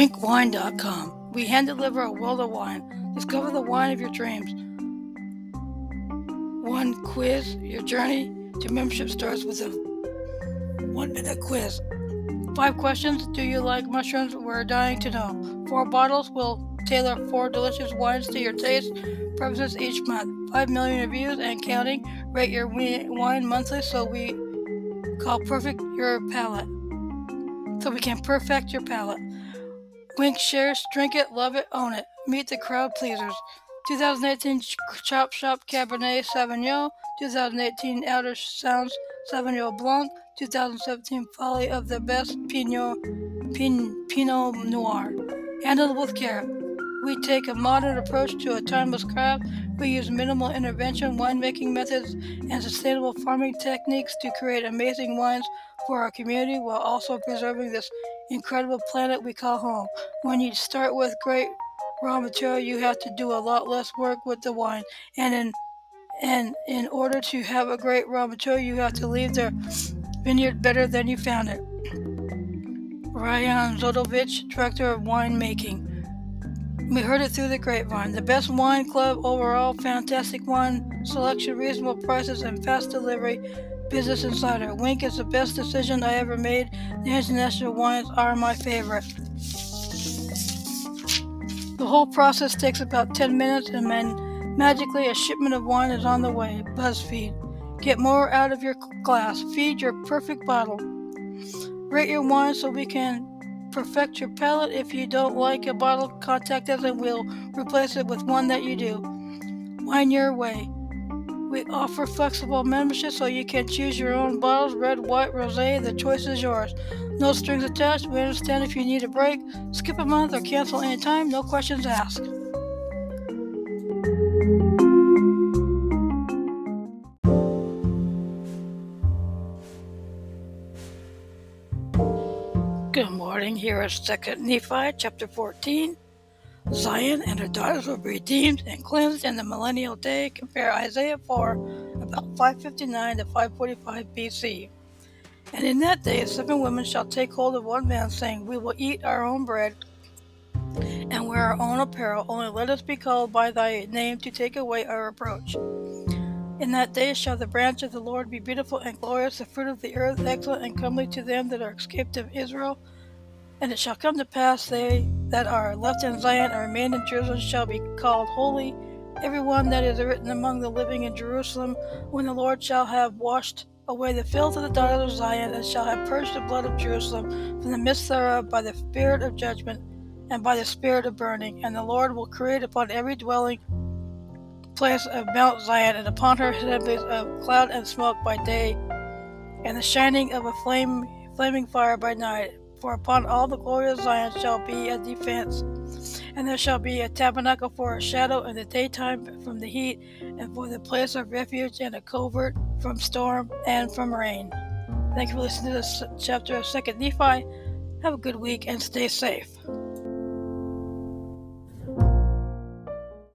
winkwine.com. We hand deliver a world of wine. Discover the wine of your dreams. One quiz. Your journey to membership starts with a one minute quiz. Five questions. Do you like mushrooms? We're dying to know. Four bottles will tailor four delicious wines to your taste preferences each month. Five million reviews and counting. Rate your wine monthly so we call perfect your palate. So we can perfect your palate. Winc shares, drink it, love it, own it. Meet the crowd pleasers. 2018 Chop Shop Cabernet Sauvignon. 2018 Outer Sounds Sauvignon Blanc. 2017 Folly of the Beast Pinot, Pin, Pinot Noir. Handled with care. We take a modern approach to a timeless craft. We use minimal intervention winemaking methods and sustainable farming techniques to create amazing wines for our community while also preserving this incredible planet we call home. When you start with great raw material, you have to do a lot less work with the wine. And in and in order to have a great raw material, you have to leave the vineyard better than you found it. Ryan Zotovich, Director of Winemaking. We heard it through the grapevine. The best wine club overall, fantastic wine selection, reasonable prices, and fast delivery. Business Insider. Winc is the best decision I ever made. The international wines are my favorite. The whole process takes about 10 minutes, and then magically a shipment of wine is on the way. BuzzFeed. Get more out of your glass. Feed your perfect bottle. Rate your wine so we can perfect your palate. If you don't like a bottle, contact us and we'll replace it with one that you do. Wine your way. We offer flexible membership so you can choose your own bottles red, white, rose. The choice is yours. No strings attached. We understand if you need a break, skip a month, or cancel anytime. No questions asked. Good morning. Here is Second Nephi, chapter 14. Zion and her daughters will be redeemed and cleansed in the millennial day. Compare Isaiah 4, about 559 to 545 BC. And in that day, seven women shall take hold of one man, saying, We will eat our own bread and wear our own apparel. Only let us be called by thy name to take away our reproach. In that day shall the branch of the Lord be beautiful and glorious, the fruit of the earth excellent and comely to them that are escaped of Israel. And it shall come to pass, they that are left in Zion and remain in Jerusalem shall be called holy, every one that is written among the living in Jerusalem, when the Lord shall have washed away the filth of the daughters of Zion, and shall have purged the blood of Jerusalem from the midst thereof by the spirit of judgment and by the spirit of burning. And the Lord will create upon every dwelling place of Mount Zion, and upon her assemblies of cloud and smoke by day, and the shining of a flame, flaming fire by night. For upon all the glory of Zion shall be a defense, and there shall be a tabernacle for a shadow in the daytime from the heat, and for the place of refuge and a covert from storm and from rain. Thank you for listening to this chapter of Second Nephi. Have a good week and stay safe.